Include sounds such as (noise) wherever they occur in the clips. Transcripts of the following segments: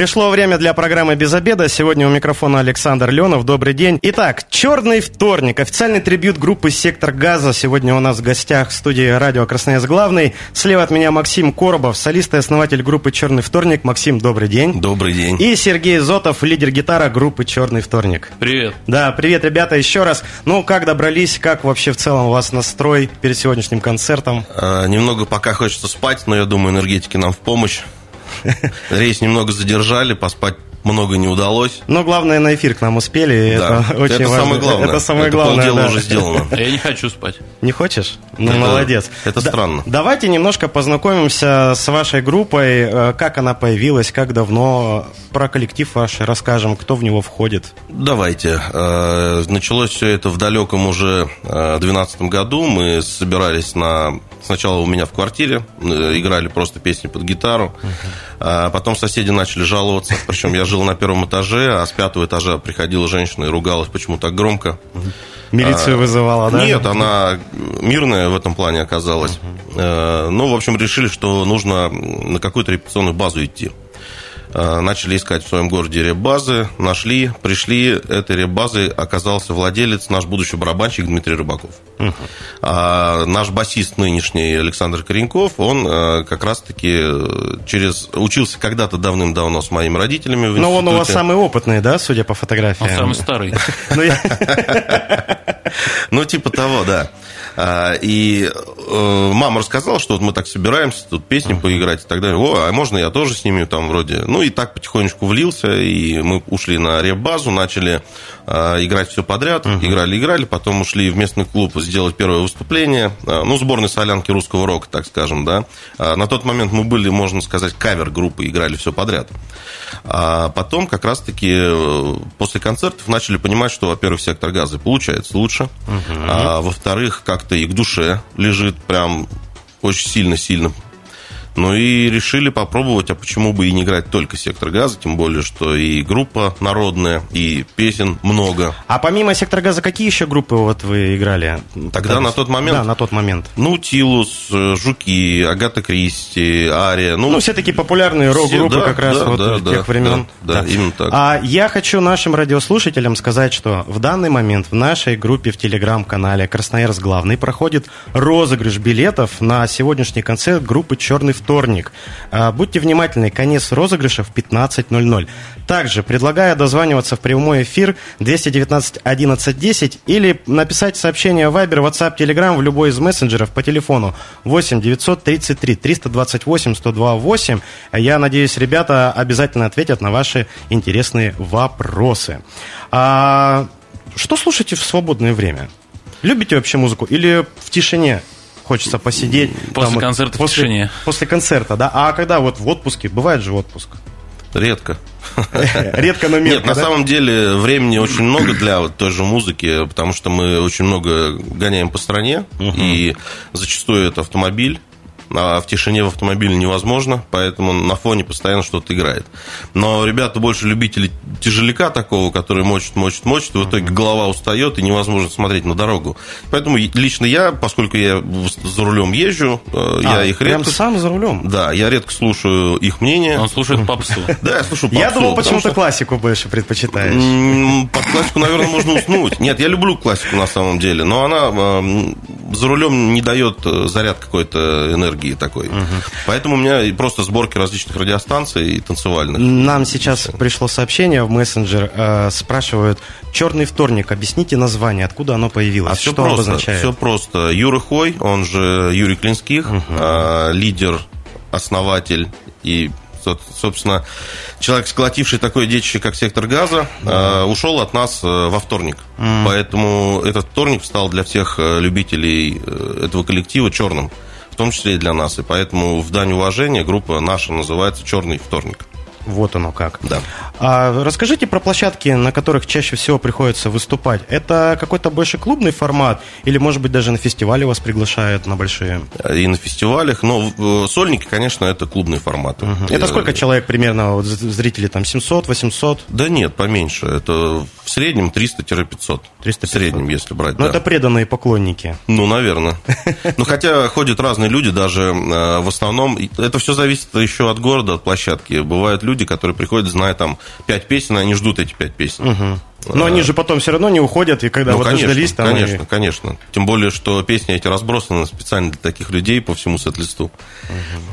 Пришло время для программы «Без обеда». Сегодня у микрофона Александр Ленов. Добрый день. Итак, «Черный вторник». Официальный трибют группы «Сектор газа». Сегодня у нас в гостях в студии радио «Красноярск главный». Слева от меня Максим Коробов, солист и основатель группы «Черный вторник». Максим, добрый день. Добрый день. И Сергей Зотов, лидер гитара группы «Черный вторник». Привет. Да, привет, ребята, еще раз. Ну, как добрались, как вообще в целом у вас настрой перед сегодняшним концертом? А, немного пока хочется спать, но я думаю, энергетики нам в помощь. (laughs) Рейс немного задержали, поспать много не удалось. Но главное, на эфир к нам успели. Да. Это очень это важно. самое главное. Это самое это главное. полдела да. уже сделано. (laughs) Я не хочу спать. Не хочешь? Ну, Это- молодец. это Да- странно. Давайте немножко познакомимся с вашей группой. Э, Как она появилась, как давно. Про коллектив ваш расскажем, кто в него входит. Давайте. Э, Началось все это в далеком уже 2012 году. Мы собирались на... Сначала у меня в квартире, э, играли просто песни под гитару. А потом соседи начали жаловаться. Причем я жил на первом этаже, а с пятого этажа приходила женщина и ругалась, почему так громко. Милицию А, вызывала, да? Нет, она мирная в этом плане оказалась. Э, Ну, в общем, решили, что нужно на какую-то репетиционную базу идти. Э, Начали искать в своем городе реп-базы, нашли, пришли, этой реп-базы оказался владелец, наш будущий барабанщик Дмитрий Рыбаков. А наш басист нынешний Александр Кореньков, он э, как раз-таки э, через учился когда-то давным-давно с моими родителями в Но он у вас институте. самый опытный, да, судя по Он фотографиям? самый старый. (laughs) (laughs) (laughs) Ну, типа того, да. А, И э, мама рассказала, что вот мы так собираемся, тут песни поиграть и так далее. О, а можно я тоже сниму там вроде? Ну, и так потихонечку влился, и мы ушли на реп-базу, начали играть все подряд, играли-играли, потом ушли в местный клуб сделать первое выступление, А, ну, сборной солянки русского рока, так скажем, да. А, На тот момент мы были, можно сказать, кавер-группой, играли все подряд. А потом как раз-таки э, после концертов начали понимать, что, во-первых, сектор газа получается лучше, а во-вторых, как-то и к душе лежит прям очень сильно-сильно. Ну и решили попробовать, а почему бы и не играть только сектор газа, тем более, что и группа народная, и песен много. А помимо «Сектора газа» какие еще группы вот вы играли? Тогда То на тот момент? Да, на тот момент. Ну, Тилус, э, Жуки, Агата Кристи, Ария. Ну, Ну, все такие популярные рок-группы да, как раз да, вот да, тех да, времен. да, да, именно так. А я хочу нашим радиослушателям сказать, что в данный момент в нашей группе в телеграм-канале «Красноярск главный» проходит розыгрыш билетов на сегодняшний концерт группы «Черный вторник». А, Будьте внимательны, конец розыгрыша в 15.00. Также предлагаю дозваниваться в прямой эфир 219 11 10 или написать сообщение в Viber, WhatsApp, Telegram в любой из мессенджеров по телефону 8 933 328 128. Я надеюсь, ребята обязательно ответят на ваши интересные вопросы. А, что слушаете в свободное время? Любите вообще музыку или в тишине? Хочется посидеть. После вот концерта в после, тишине. После концерта, да. А когда вот в отпуске, бывает же отпуск. редко. (laughs) Редко, но Нет, на да? самом деле времени очень много для вот той же музыки, потому что мы очень много гоняем по стране, и зачастую это автомобиль, а в тишине в автомобиле невозможно, поэтому на фоне постоянно что-то играет. Но ребята больше любители тяжеляка такого, который мочит, мочит, мочит, и в итоге голова устает, и невозможно смотреть на дорогу. Поэтому лично я, поскольку я за рулем езжу, э, я А, их прям редко... сам за рулем. Да, я редко слушаю их мнение. Он слушает попсу. (laughs) Да, я слушаю Я попсу, думал, потому почему-то что- классику больше предпочитаешь. Под классику, наверное, можно уснуть. Нет, я люблю классику на самом деле, но она за рулем не дает э, заряд какой-то энергии такой. Поэтому у меня и просто сборки различных радиостанций и танцевальных. Нам сейчас пришло сообщение в мессенджер, э, спрашивают, «Черный вторник», объясните название, откуда оно появилось, А что просто, обозначает? все просто. Юра Хой, он же Юрий Клинских, э, лидер, основатель и со- собственно, человек, сколотивший такое детище, как сектор газа, э, ушел от нас э, во вторник. Поэтому этот вторник стал для всех э, любителей э, этого коллектива черным, в том числе и для нас. И поэтому в дань уважения группа наша называется Черный вторник. Вот оно как. Да. А расскажите про площадки, на которых чаще всего приходится выступать. Это какой-то больше клубный формат или, может быть, даже на фестивале вас приглашают на большие? И на фестивалях, но э, сольники, конечно, это клубные форматы. Угу. Это сколько человек примерно, вот, зрители там 700, 800? Да нет, поменьше. Это в среднем 300-500. 300 В среднем, если брать. Ну, да. это преданные поклонники. Ну, наверное. (laughs) Ну, хотя ходят разные люди, даже э, в основном, это все зависит еще от города, от площадки. Бывают люди, которые приходят, зная там пять песен, они ждут эти пять песен. Угу. Но они же потом все равно не уходят, и когда ну, вот конечно, дождались там... Конечно, и... конечно. Тем более, что песни эти разбросаны специально для таких людей по всему сет-листу.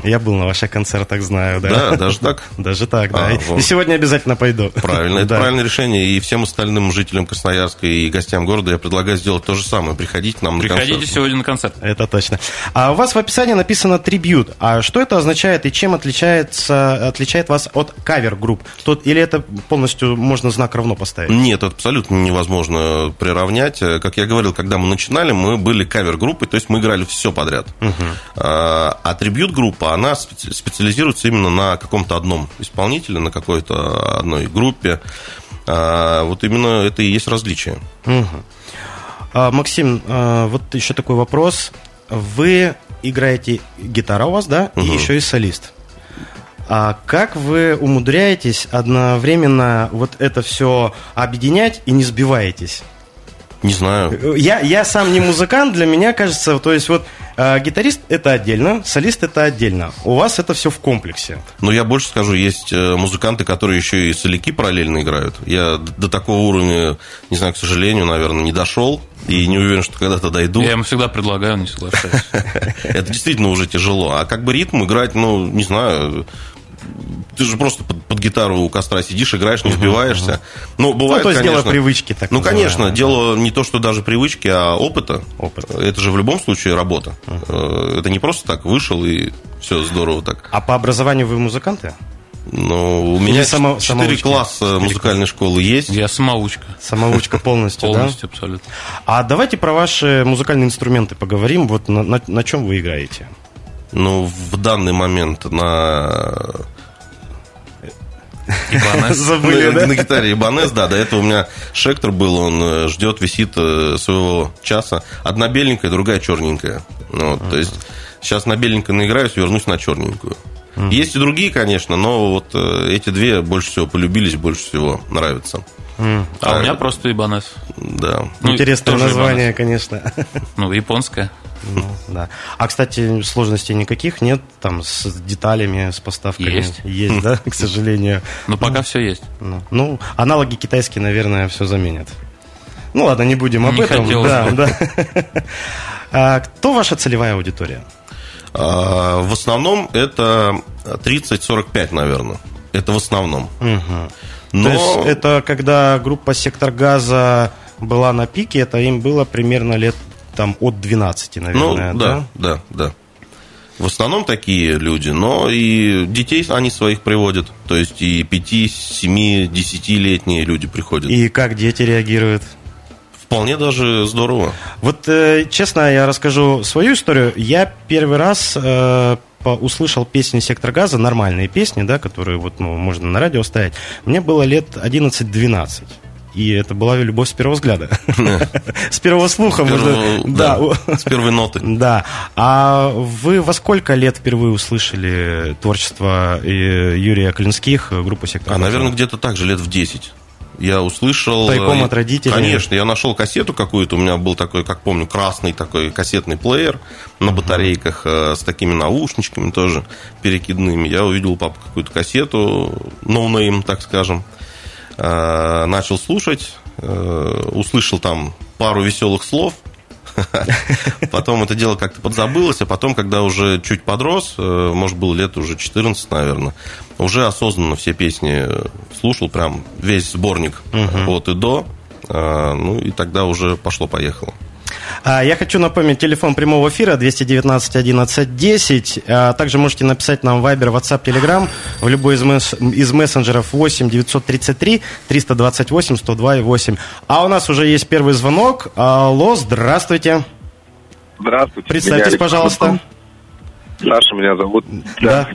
Я был на ваших концертах, знаю, да? Да, даже так? (laughs) Даже так, да. А, вот. И сегодня обязательно пойду. Правильно, это (laughs) да. правильное решение. И всем остальным жителям Красноярска и гостям города я предлагаю сделать то же самое. Приходите к нам Приходите на концерт. сегодня на концерт. Это точно. А у вас в описании написано «трибьют». А что это означает и чем отличается, отличает вас от кавер-групп? Или это полностью можно знак равно поставить? Нет, абсолютно не невозможно приравнять. Как я говорил, когда мы начинали, мы были кавер-группой, то есть мы играли все подряд. Угу. А трибют-группа, она специализируется именно на каком-то одном исполнителе, на какой-то одной группе. А, вот именно это и есть различие. Угу. А, Максим, а, вот еще такой вопрос. Вы играете гитара у вас, да, угу. и еще и солист. А как вы умудряетесь одновременно вот это все объединять и не сбиваетесь? Не знаю. Я, я сам не музыкант, для меня кажется, то есть вот э, гитарист это отдельно, солист это отдельно. У вас это все в комплексе. Ну, я больше скажу, есть э, музыканты, которые еще и соляки параллельно играют. Я до такого уровня, не знаю, к сожалению, наверное, не дошел. И не уверен, что когда-то дойду. Я ему всегда предлагаю, не соглашаюсь. (laughs) Это действительно уже тяжело. А как бы ритм играть, ну, не знаю, ты же просто под, под гитару у костра сидишь, играешь, не сбиваешься. Uh-huh. Ну, бывает, ну, то есть конечно, дело привычки. Так ну, конечно, дело не то, что даже привычки, а опыта. Опыт. Это же в любом случае работа. Uh-huh. Это не просто так вышел и все здорово так. А по образованию вы музыканты? Ну, у меня само, 4 класса музыкальной школы есть. Я самоучка. Самоучка (laughs) полностью, Полностью, абсолютно. А давайте про ваши музыкальные инструменты поговорим. Вот на, на, на чем вы играете? Ну, в данный момент на Ибанес. (laughs) Забыли, на, да? на гитаре Ибанес, да. До этого у меня Шектор был, он э, ждет, висит э, своего часа. Одна беленькая, другая черненькая. Ну, вот, То есть сейчас на беленькой наиграюсь, вернусь на черненькую. Есть и другие, конечно, но вот э, эти две больше всего полюбились, больше всего нравятся. А, а у меня просто Ибанес. Да. Ну, Интересное название, конечно. Ну, японское. Ну, да. А, кстати, сложностей никаких нет там с деталями, с поставками? Есть. Есть, да, к сожалению. Но пока все есть. Ну, ну, аналоги китайские, наверное, все заменят. Ну ладно, не будем об не этом. Да, да. А, кто ваша целевая аудитория? А, в основном это 30-45, наверное. Это в основном. Угу. Но... То есть это когда группа «Сектор газа» была на пике, это им было примерно лет там от 12, наверное, ну, да? Да, да, да. В основном такие люди, но и детей они своих приводят. То есть и 5, 7, 10-летние люди приходят. И как дети реагируют? Вполне даже здорово. Вот э, честно, я расскажу свою историю. Я первый раз э, по, услышал песни «Сектор газа», нормальные песни, да, которые вот, ну, можно на радио ставить. Мне было лет 11-12. И это была любовь с первого взгляда. С первого слуха. Да, с первой ноты. Да. А вы во сколько лет впервые услышали творчество э, Юрия Клинских, группы «Сектор А, наверное, где-то так же, лет в 10 я услышал... Тайком от родителей? Конечно, я нашел кассету какую-то, у меня был такой, как помню, красный такой кассетный плеер на батарейках uh-huh. с такими наушничками тоже перекидными. Я увидел у папы какую-то кассету, no name, так скажем. Э, начал слушать, э, услышал там пару веселых слов, (laughs) Потом это дело как-то подзабылось, а потом, когда уже чуть подрос, э, может, было лет уже 14, наверное, уже осознанно все песни слушал, прям весь сборник от и до, ну и тогда уже пошло-поехало. А, я хочу напомнить, телефон прямого эфира 219 11 10. Также можете написать нам Viber, WhatsApp, Telegram в любой из, месс из мессенджеров 8 933 328 102 8. А у нас уже есть первый звонок. Алло, здравствуйте. Здравствуйте. Представьтесь, пожалуйста. Саша меня зовут. Да.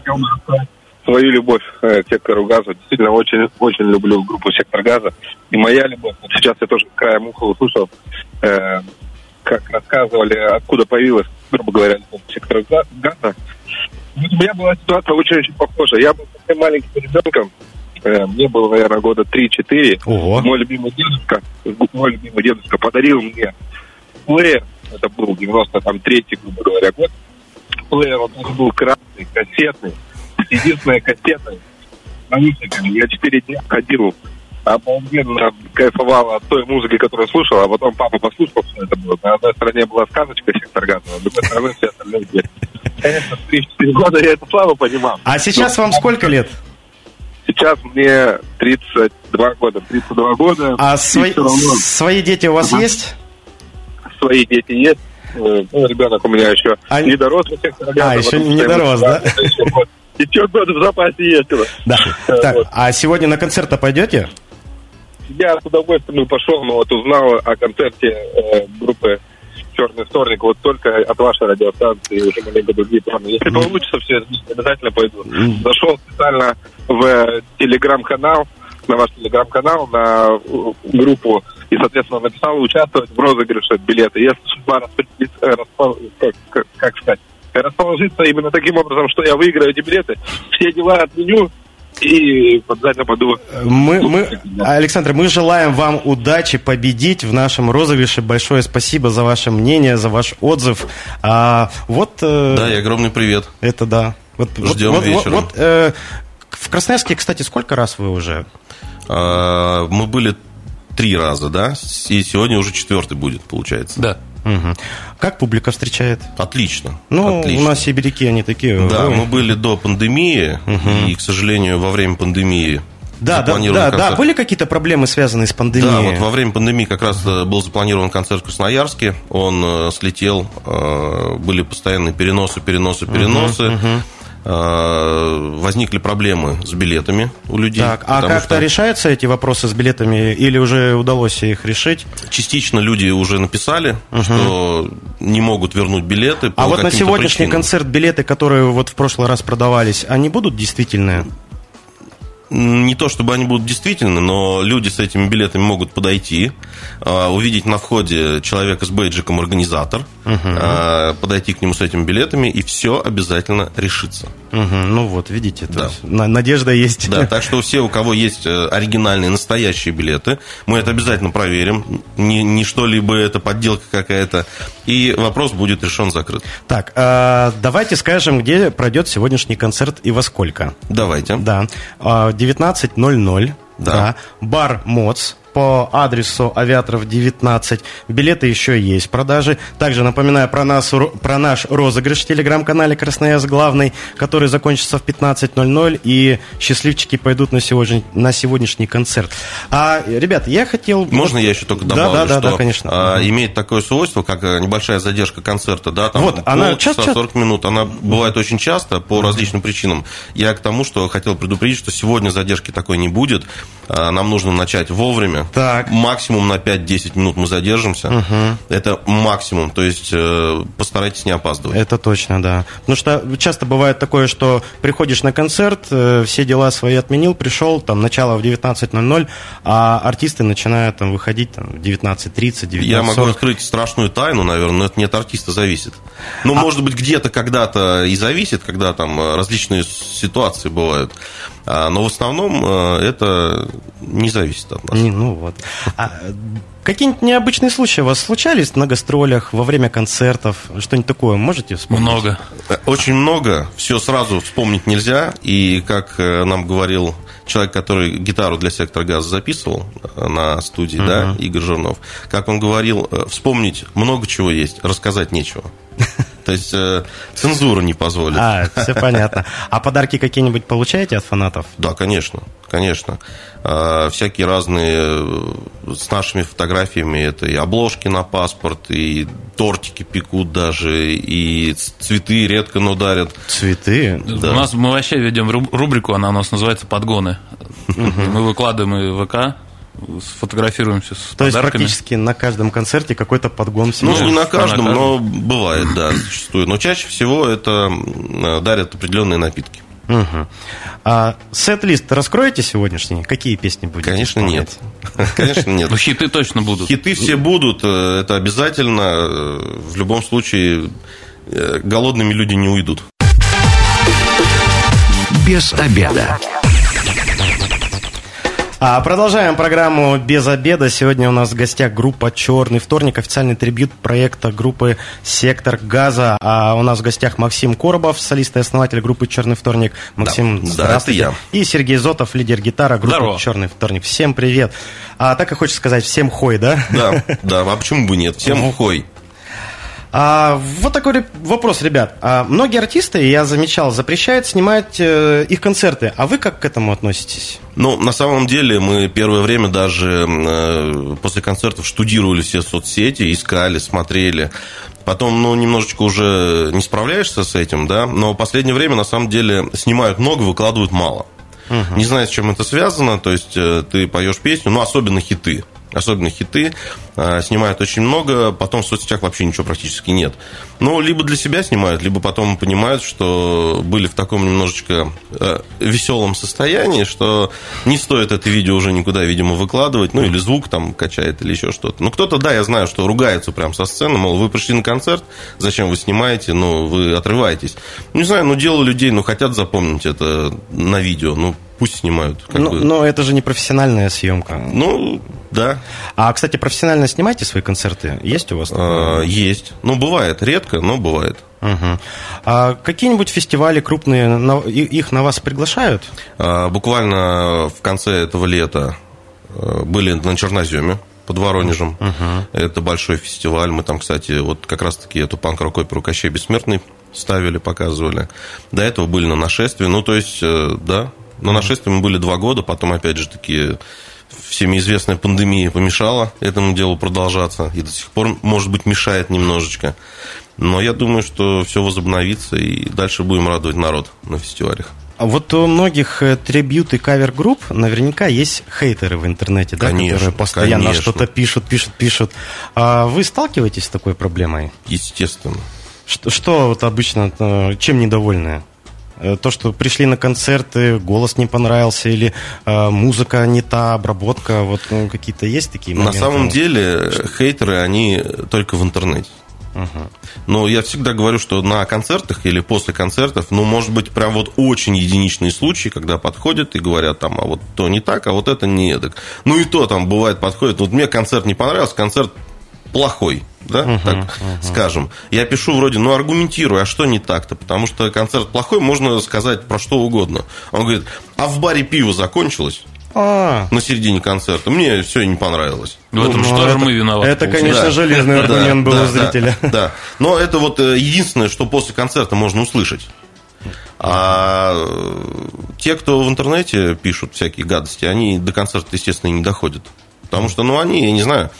свою любовь э, к сектору газа. Действительно, очень, очень люблю группу «Сектор газа». И моя любовь, вот сейчас я тоже краем уха услышал, э, как рассказывали, откуда появилась, грубо говоря, га- газа. Вот у меня была ситуация очень-очень похожа. Я был совсем маленьким ребенком, э, мне было, наверное, года 3-4. Ого. Мой любимый дедушка, мой любимый дедушка подарил мне плеер, это был 93-й, грубо говоря, год. Плеер, он был красный, кассетный. Единственная кассета. Я 4 дня ходил, обалденно кайфовал от той музыки, которую слушал, а потом папа послушал, что это было. На одной стороне была сказочка сектор газа, на другой стороне все остальные дети. Конечно, в 3-4 года я это слабо понимал. А сейчас вам сколько лет? Сейчас мне 32 года. 32 года. А свои, свои дети у вас Ага. есть? свои дети есть. Э, Ну, ребенок у меня еще А- не дорос А, еще не дорос, да? еще год. Еще год в запасе есть. у нас. Да. Э, Так, а сегодня на концерт пойдете? Я с удовольствием пошел, но вот узнал о концерте э, группы Черный вторник вот только от вашей радиостанции уже маленько другие планы. Если получится все, обязательно пойду. Зашел специально в э, телеграм-канал, на ваш телеграм-канал, на э, группу и, соответственно, написал участвовать в розыгрыше билета. Если судьба распределится, э, распол- как, как- как сказать, расположится именно таким образом, что я выиграю эти билеты, все дела отменю и обязательно пойду. Мы, мы, Александр, мы желаем вам удачи, победить в нашем розыгрыше. Большое спасибо за ваше мнение, за ваш отзыв. А, вот э, Да, и огромный привет. это да. Вот, вот- Ждем вот, вот, вечером. вот, э, в Красноярске, кстати, сколько раз вы уже? А, Мы были три раза, да? И сегодня уже четвертый будет, получается. Да. Мгм. Как публика встречает? Отлично. Ну, отлично. у нас сибиряки, они такие. Да, ой. мы были до пандемии, и, к сожалению, во время пандемии да, да, да, да, были какие-то проблемы, связанные с пандемией? Да, вот во время пандемии как раз э, был запланирован концерт в Красноярске. Он э, слетел, э, были постоянные переносы, переносы, переносы. Э, Возникли проблемы с билетами у людей. Так, а как-то что решаются эти вопросы с билетами или уже удалось их решить? Частично люди уже написали, что не могут вернуть билеты. А вот на сегодняшний причинам. концерт билеты, которые вот в прошлый раз продавались, они будут действительные? Не то чтобы они будут действительны, но люди с этими билетами могут подойти, а, увидеть на входе человека с бейджиком организатор, а, подойти к нему с этими билетами, и все обязательно решится. Мгм, ну вот, видите, то Да. есть на- надежда есть. Да, так что все, у кого есть э, оригинальные, настоящие билеты, мы это обязательно проверим. Не, не что-либо это подделка какая-то. И вопрос будет решен закрыт. Так, а, давайте скажем, где пройдет сегодняшний концерт и во сколько. Давайте. Да, а, 19.00. Да. Бар МОЦ по адресу Авиаторов 19. Билеты еще есть в продаже. Также напоминаю про, нас, про наш розыгрыш в телеграм-канале Красноярск Главный, который закончится в 15.00, и счастливчики пойдут на, сегодня, на сегодняшний концерт. А, ребят, я хотел... Можно вот- я еще только добавлю, да, да, что да, конечно. а, имеет такое свойство, как э, небольшая задержка концерта, да, там Вот, она полчаса, час- час- 40 минут, она бывает очень часто по различным причинам. Я к тому, что хотел предупредить, что сегодня задержки такой не будет, А, нам нужно начать вовремя. Так. Максимум на 5-10 минут мы задержимся. Это максимум, то есть э, постарайтесь не опаздывать. Это точно, да. Потому что часто бывает такое, что приходишь на концерт, э, все дела свои отменил, пришел, там, начало в 19.00, а артисты начинают там выходить там, в 19.30, 19.40. Я могу открыть страшную тайну, наверное, но это не от артиста зависит. Ну, может быть, где-то когда-то и зависит, когда там э, различные ситуации бывают. А, Но в основном э, это не зависит от нас. Не, ну вот. А, какие-нибудь необычные случаи у вас случались на гастролях, во время концертов? Что-нибудь такое можете вспомнить? Много. Э, Очень много, все сразу вспомнить нельзя. И как э, нам говорил человек, который гитару для сектора газа записывал на студии, да, Игорь Жирнов, как он говорил, вспомнить много чего есть, рассказать нечего. (laughs) То есть э, цензура не позволит. А, все понятно. А подарки какие-нибудь получаете от фанатов? Да, конечно, конечно. А, Всякие разные э, с нашими фотографиями. Это и обложки на паспорт, и тортики пекут даже, и цветы редко, но дарят. Цветы? Да. У нас мы вообще ведем руб- рубрику, она у нас называется «Подгоны». Мы выкладываем и в ВК, сфотографируемся с То есть подарками. практически на каждом концерте какой-то подгон Ну, всегда. не на на каждом, каждом. но бывает, да, (clears throat) зачастую. Но чаще всего это м, дарят определенные напитки. Угу. А сет-лист раскроете сегодняшний? Какие песни будете Конечно, исполнять? нет. (laughs) Конечно, нет. Ну, хиты точно будут. Хиты все будут, э, это обязательно. Э, В любом случае, э, голодными люди не уйдут. Без обеда. А продолжаем программу «Без обеда». Сегодня у нас в гостях группа «Черный вторник», официальный трибют проекта группы «Сектор газа». А у нас в гостях Максим Коробов, солист и основатель группы «Черный вторник». Максим, Да, да, здравствуйте. это И Сергей Зотов, лидер гитара группы Здорово. «Черный вторник». Всем привет. А так и хочется сказать всем хой, да? Да, да, а почему бы нет? Всем хой. А, вот такой вопрос, ребят. А, многие артисты, я замечал, запрещают снимать э, их концерты. А вы как к этому относитесь? Ну, на самом деле, мы первое время даже э, после концертов штудировали все соцсети, искали, смотрели. Потом, ну, немножечко уже не справляешься с этим, да, но в последнее время, на самом деле, снимают много, выкладывают мало. Не знаю, с чем это связано, то есть э, ты поешь песню, ну, особенно хиты. Особенно хиты э, снимают очень много, потом в соцсетях вообще ничего практически нет. Ну, либо для себя снимают, либо потом понимают, что были в таком немножечко э, веселом состоянии, что не стоит это видео уже никуда, видимо, выкладывать, ну, или звук там качает, или еще что-то. Ну, кто-то, да, я знаю, что ругается прям со сцены, мол, вы пришли на концерт, зачем вы снимаете, ну, вы отрываетесь. Не знаю, ну, дело людей, ну, хотят запомнить это на видео, ну, пусть снимают. Ну, бы. но это же не профессиональная съемка. Ну, да, А, кстати, профессионально снимаете свои концерты? Есть у вас? а, есть. Ну, бывает, редко, но бывает. Мгм. А какие-нибудь фестивали крупные, на- их на вас приглашают? А, Буквально в конце этого лета э, были на Черноземе под Воронежем. Это большой фестиваль. Мы там, кстати, вот как раз-таки эту панк-рок оперу «Кощей Бессмертный» ставили, показывали. До этого были на нашествии. Ну, то есть, э, да, на нашествии мы были два года, потом, опять же, таки всеми известная пандемия помешала этому делу продолжаться и до сих пор, может быть, мешает немножечко. Но я думаю, что все возобновится, и дальше будем радовать народ на фестивалях. А вот у многих э, трибют и кавер-групп наверняка есть хейтеры в интернете, да, Конечно, которые постоянно что-то пишут, пишут, пишут. А вы сталкиваетесь с такой проблемой? Естественно. Что, что вот обычно, э, чем недовольны? Э, То, что пришли на концерты, голос не понравился, или э, музыка не та, обработка, вот ну, какие-то есть такие На моменты? самом деле, хейтеры, они только в интернете. Но я всегда говорю, что на концертах или после концертов, ну, может быть, прям вот очень единичные случаи, когда подходят и говорят там, а вот то не так, а вот это не эдак. Ну, и то там бывает подходит, вот мне концерт не понравился, концерт плохой, да, так скажем. Я пишу вроде, ну, аргументирую, а что не так-то? Потому что концерт плохой, можно сказать про что угодно. Он говорит, а в баре пиво закончилось А, на середине концерта, мне все не понравилось. В этом ну, что же это- мы виноваты? Это, получается? конечно, Да. железный (laughs) Да, аргумент был да, у зрителя. Да, да. Но это вот э, единственное, что после концерта можно услышать. А э, те, кто в интернете пишут всякие гадости, они до концерта, естественно, и не доходят. Потому что, ну, они, я не знаю,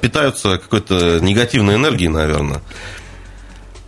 питаются какой-то негативной энергией, наверное.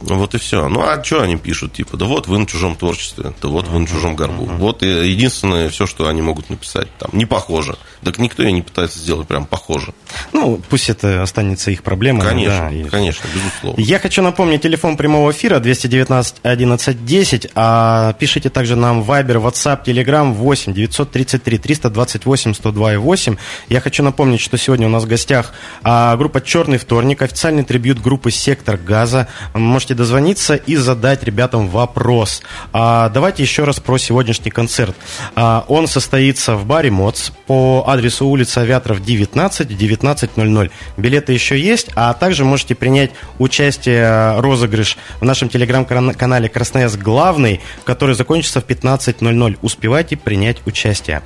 Вот и все. Ну, а что они пишут? Типа, да вот вы на чужом творчестве, да вот вы на чужом горбу. Вот единственное все, что они могут написать. Там, не похоже. Так никто и не пытается сделать прям похоже. Ну, пусть это останется их проблемой. Конечно, да, конечно, безусловно. Я хочу напомнить телефон прямого эфира 219 11 10. А пишите также нам Viber, WhatsApp, Telegram 8 933 328 102 8. Я хочу напомнить, что сегодня у нас в гостях а, группа «Черный вторник», официальный трибют группы «Сектор газа». Можете дозвониться и задать ребятам вопрос. А, давайте еще раз про сегодняшний концерт. А, он состоится в баре МОЦ по адресу улица Авиаторов 19, 19.00. Билеты еще есть, а также можете принять участие э, розыгрыш в нашем телеграм-канале «Красноярск Главный», который закончится в 15.00. Успевайте принять участие.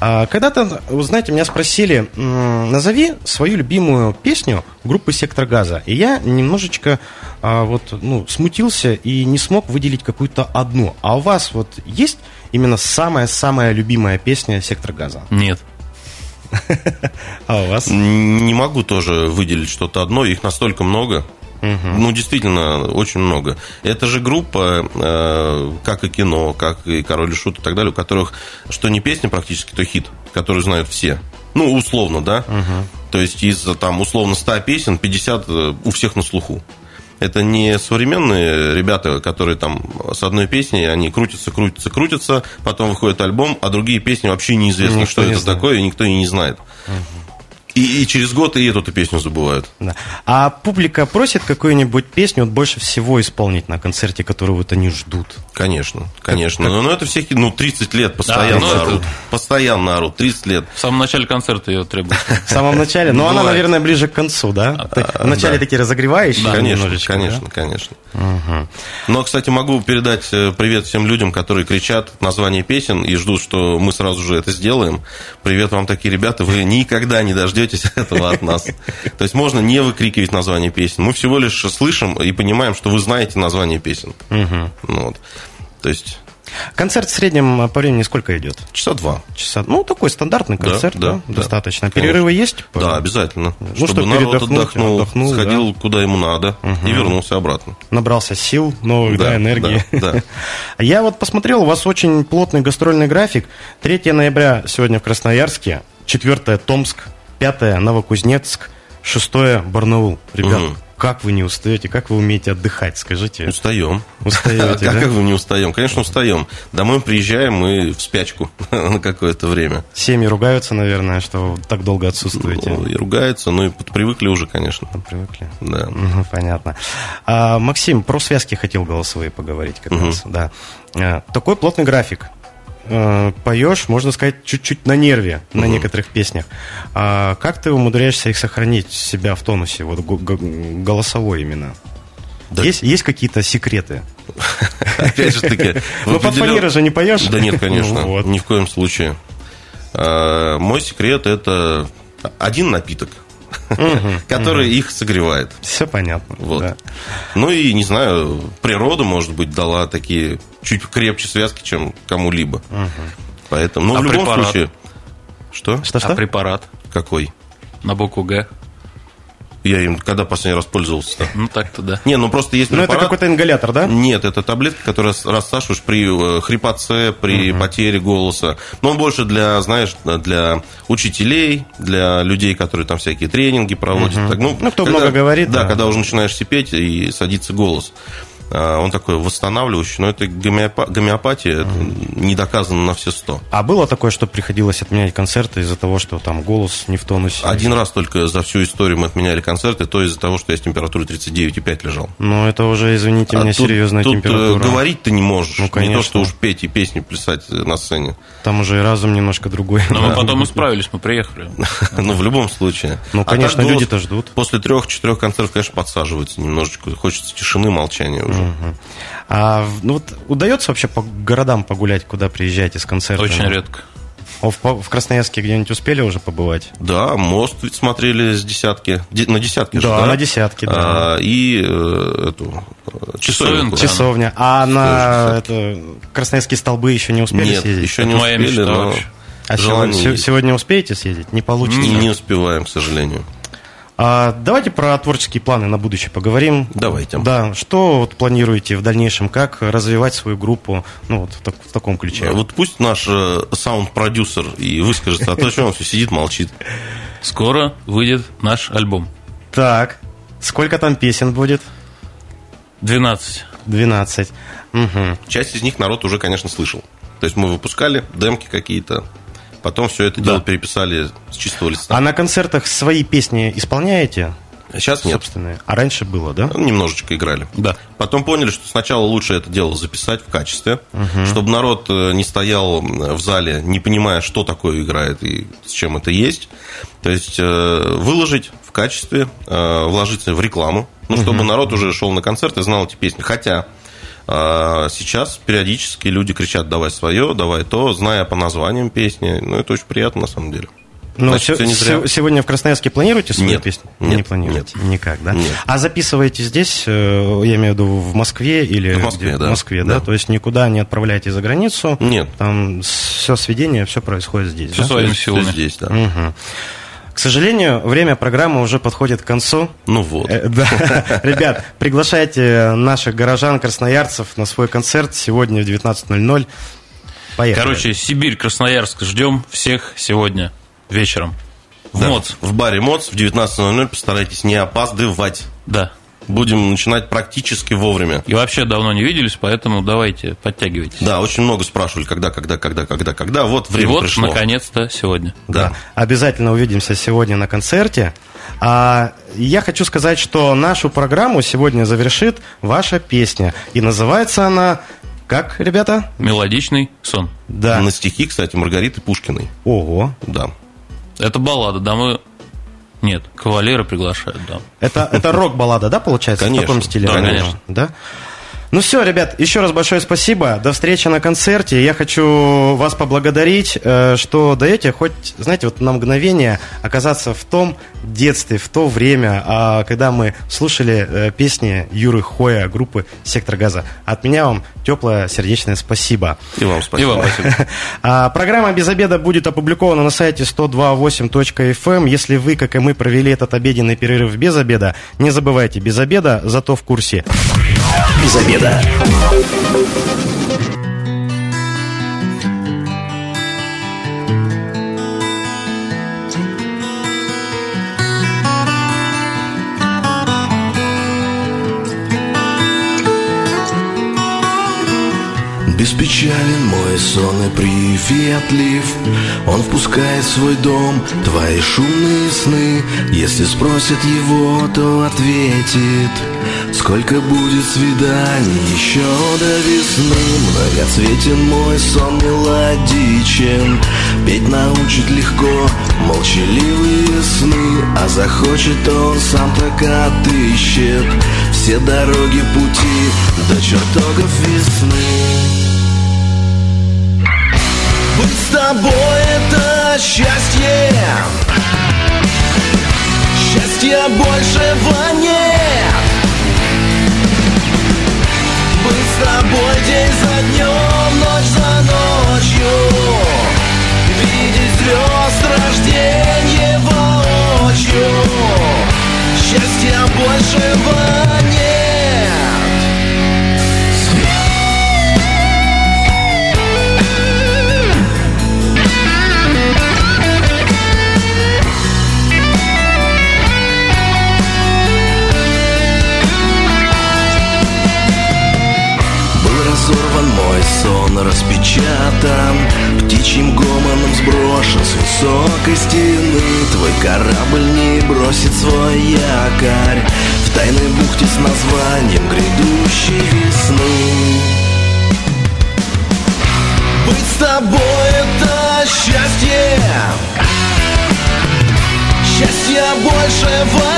А, Когда-то, знаете, меня спросили, назови свою любимую песню группы «Сектор газа». И я немножечко а, вот, ну, смутился и не смог выделить какую-то одну. А у вас вот есть именно самая-самая любимая песня «Сектор газа»? Нет. (laughs) А у вас? Не могу тоже выделить что-то одно, их настолько много. Ну, действительно, очень много. Это же группа, э, как и кино, как и Король и Шут и так далее, у которых что не песня практически, то хит, который знают все. Ну, условно, да? То есть из там условно 100 песен 50 э, у всех на слуху. Это не современные ребята, которые там с одной песней, они крутятся, крутятся, крутятся, потом выходит альбом, а другие песни вообще неизвестно, Никто что не это знает. такое, и никто и не знает. И, и через год и эту песню забывают. Да. А публика просит какую-нибудь песню вот больше всего исполнить на концерте, которую вот они ждут. Конечно, конечно. Но, но это всех, ну, 30 лет постоянно ну, это- орут. Постоянно орут, 30 лет. В самом начале концерта ее требуют. В самом начале, но она, Бывает. наверное, ближе к концу, да? В начале да. такие разогревающие Конечно, конечно, конечно. Но, кстати, могу передать э, привет всем людям, которые кричат название песен и ждут, что мы сразу же это сделаем. Привет вам, такие ребята, вы никогда не дождетесь (laughs) этого от нас. То есть можно не выкрикивать название песен. Мы всего лишь слышим и понимаем, что вы знаете название песен. Ну вот. То есть да? Концерт в среднем по времени сколько идет? часа два. Часа. Ну, такой стандартный Да, концерт, да, да, да. достаточно. Конечно. Перерывы есть? Да, обязательно. Ну, Чтобы чтоб народ отдохнул, отдохнул, сходил куда ему надо и вернулся обратно. Набрался сил, новых, да, Да, энергии. да, да. (laughs) Я вот посмотрел, у вас очень плотный гастрольный график. 3 ноября сегодня в Красноярске, 4 Томск, 5 Новокузнецк, 6 Барнаул. Ребят, Мгм. как вы не устаете, как вы умеете отдыхать, скажите? Устаем. Устаете, (laughs) Как вы не устаем? Конечно, устаем. Домой приезжаем мы в спячку (laughs) на какое-то время. Семьи ругаются, наверное, что так долго отсутствуете. Ну, И ругаются, ну и привыкли уже, конечно. Привыкли. Да. Понятно. А, Максим, про связки хотел голосовые поговорить как раз. Да. А, Такой плотный график. Э, Поешь, можно сказать, чуть-чуть на нерве на Мгм. некоторых песнях. А как ты умудряешься их сохранить себя в тонусе, вот го- го- голосовой именно? Да. Есть, есть какие-то секреты? Опять же таки. (laughs) Ну, под фанеры же не поешь? Да нет, конечно, ни в коем случае. А, Мой секрет – это один напиток, (laughs) который их согревает. Все понятно. Вот. да. Ну и, не знаю, природа, может быть, дала такие чуть крепче связки, чем кому-либо. Поэтому, ну, А в любом препарат? случае... Что? Что-что? А препарат Какой? на букву Г. Я им когда последний раз пользовался-то? Ну, так-то да. Не, ну просто есть Ну, это препарат- какой-то ингалятор, да? Нет, это таблетка, которую рас- рассашиваешь при э, хрипотце, при потере голоса. Но он больше для, знаешь, для учителей, для людей, которые там всякие тренинги проводят. Так, ну, Ну, кто много говорит, Да, да. когда уже начинаешь сипеть и садится голос. А, Он такой восстанавливающий, но это гомеопа- гомеопатия, это не доказано на все сто. А было такое, что приходилось отменять концерты из-за того, что там голос не в тонусе? Один раз только за всю историю мы отменяли концерты, то из-за того, что я с температурой 39,5 лежал. Ну, это уже, извините А меня, тут- серьезная тут, э, температура. говорить ты не можешь. Ну, Не конечно. то, что уж петь и песни плясать на сцене. Там уже и разум немножко другой. Но мы потом исправились, мы приехали. (laughs) Ну, в любом случае. Ну, А конечно, люди-то ждут. После трех-четырех концертов, конечно, подсаживается немножечко. Хочется тишины, молчания уже. А в- ну, вот удается вообще по городам погулять, куда приезжаете с концертами? Очень редко. О, в, Красноярске где-нибудь успели уже побывать? Да, мост ведь смотрели с десятки. Де- на десятке же, Да, да? на десятке, да. А, и э, эту э, часовенку. Часовня. А на это, Красноярские столбы еще не успели Нет, съездить? еще не Это моя успели, мечта но вообще. А сегодня, сегодня успеете съездить? Не получится. не, не успеваем, к сожалению. А, давайте про творческие планы на будущее поговорим. Давайте. Да, что вот планируете в дальнейшем, как развивать свою группу, ну вот в, так- в таком ключе? Вот пусть наш э, саунд-продюсер и выскажется, а то что он все сидит, молчит. Скоро выйдет наш альбом. Так, сколько там песен будет? 12. 12. Мгм. Часть из них народ уже, конечно, слышал. То есть мы выпускали демки какие-то, потом все это дело переписали с чистого листа. А на концертах свои песни исполняете? Сейчас нет. Собственные. А раньше было, да? Немножечко играли. Да. Потом поняли, что сначала лучше это дело записать в качестве, чтобы народ э, не стоял в зале, не понимая, что такое играет и с чем это есть. То есть э, выложить в качестве, э, вложиться в рекламу, ну, чтобы народ уже шел на концерт и знал эти песни. Хотя э, сейчас периодически люди кричат «давай свое, давай то», зная по названиям песни. Ну, это очень приятно на самом деле. Ну, Значит, се- всё не зря. се- сегодня в Красноярске планируете свою Нет. песню? Нет. Не планируете? Никак, да? Нет. А записываете здесь, э, я имею в виду в Москве или В Москве, где? да. В Москве, да? Да. То есть никуда не отправляете за границу? Нет. Там все сведение, все происходит здесь, Всё да? своими силами. здесь, да. Мгм. К сожалению, время программы уже подходит к концу. Ну вот. Э, Да. (laughs) Ребят, приглашайте наших горожан, красноярцев на свой концерт сегодня в 19.00. Поехали. Короче, Сибирь, Красноярск. Ждем всех сегодня вечером. В Да. МОЦ. В баре МОЦ в 19.00 постарайтесь не опаздывать. Да. Будем начинать практически вовремя. И вообще давно не виделись, поэтому давайте, подтягивайтесь. Да, очень много спрашивали, когда, когда, когда, когда, когда. Вот время И вот, пришло. наконец-то, сегодня. Да. Обязательно увидимся сегодня на концерте. А я хочу сказать, что нашу программу сегодня завершит ваша песня. И называется она как, ребята? Мелодичный сон. Да. На стихи, кстати, Маргариты Пушкиной. Ого. Да. Это баллада, да, мы... Нет, кавалеры приглашают, да. Это, это рок-баллада, да, получается? Конечно, В таком стиле? да, конечно. Да? Ну все, ребят, еще раз большое спасибо. До встречи на концерте. Я хочу вас поблагодарить, э, что даете хоть, знаете, вот на мгновение оказаться в том детстве, в то время, а, когда мы слушали э, песни Юры Хоя группы «Сектор газа». От меня вам теплое сердечное спасибо. И вам спасибо. И вам спасибо. (laughs) А, Программа «Без обеда» будет опубликована на сайте 128.fm. Если вы, как и мы, провели этот обеденный перерыв без обеда, не забывайте, без обеда, зато в курсе. Без обеда. Беспечален мой сон и приветлив Он впускает в свой дом твои шумные сны Если спросят его, то ответит Сколько будет свиданий еще до весны? Многоцветен мой сон мелодичен. Петь научит легко молчаливые сны. А захочет он сам так отыщет Все дороги пути до чертогов весны. Быть с тобой это счастье. Счастья большего нет с названием грядущей весны Быть с тобой это счастье. Счастья большего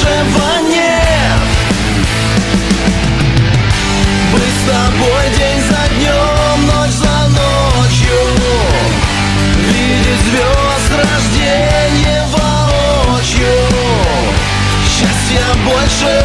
лучшего нет Мы с тобой день за днем, ночь за ночью. Видеть звезд рождения воочию Счастья больше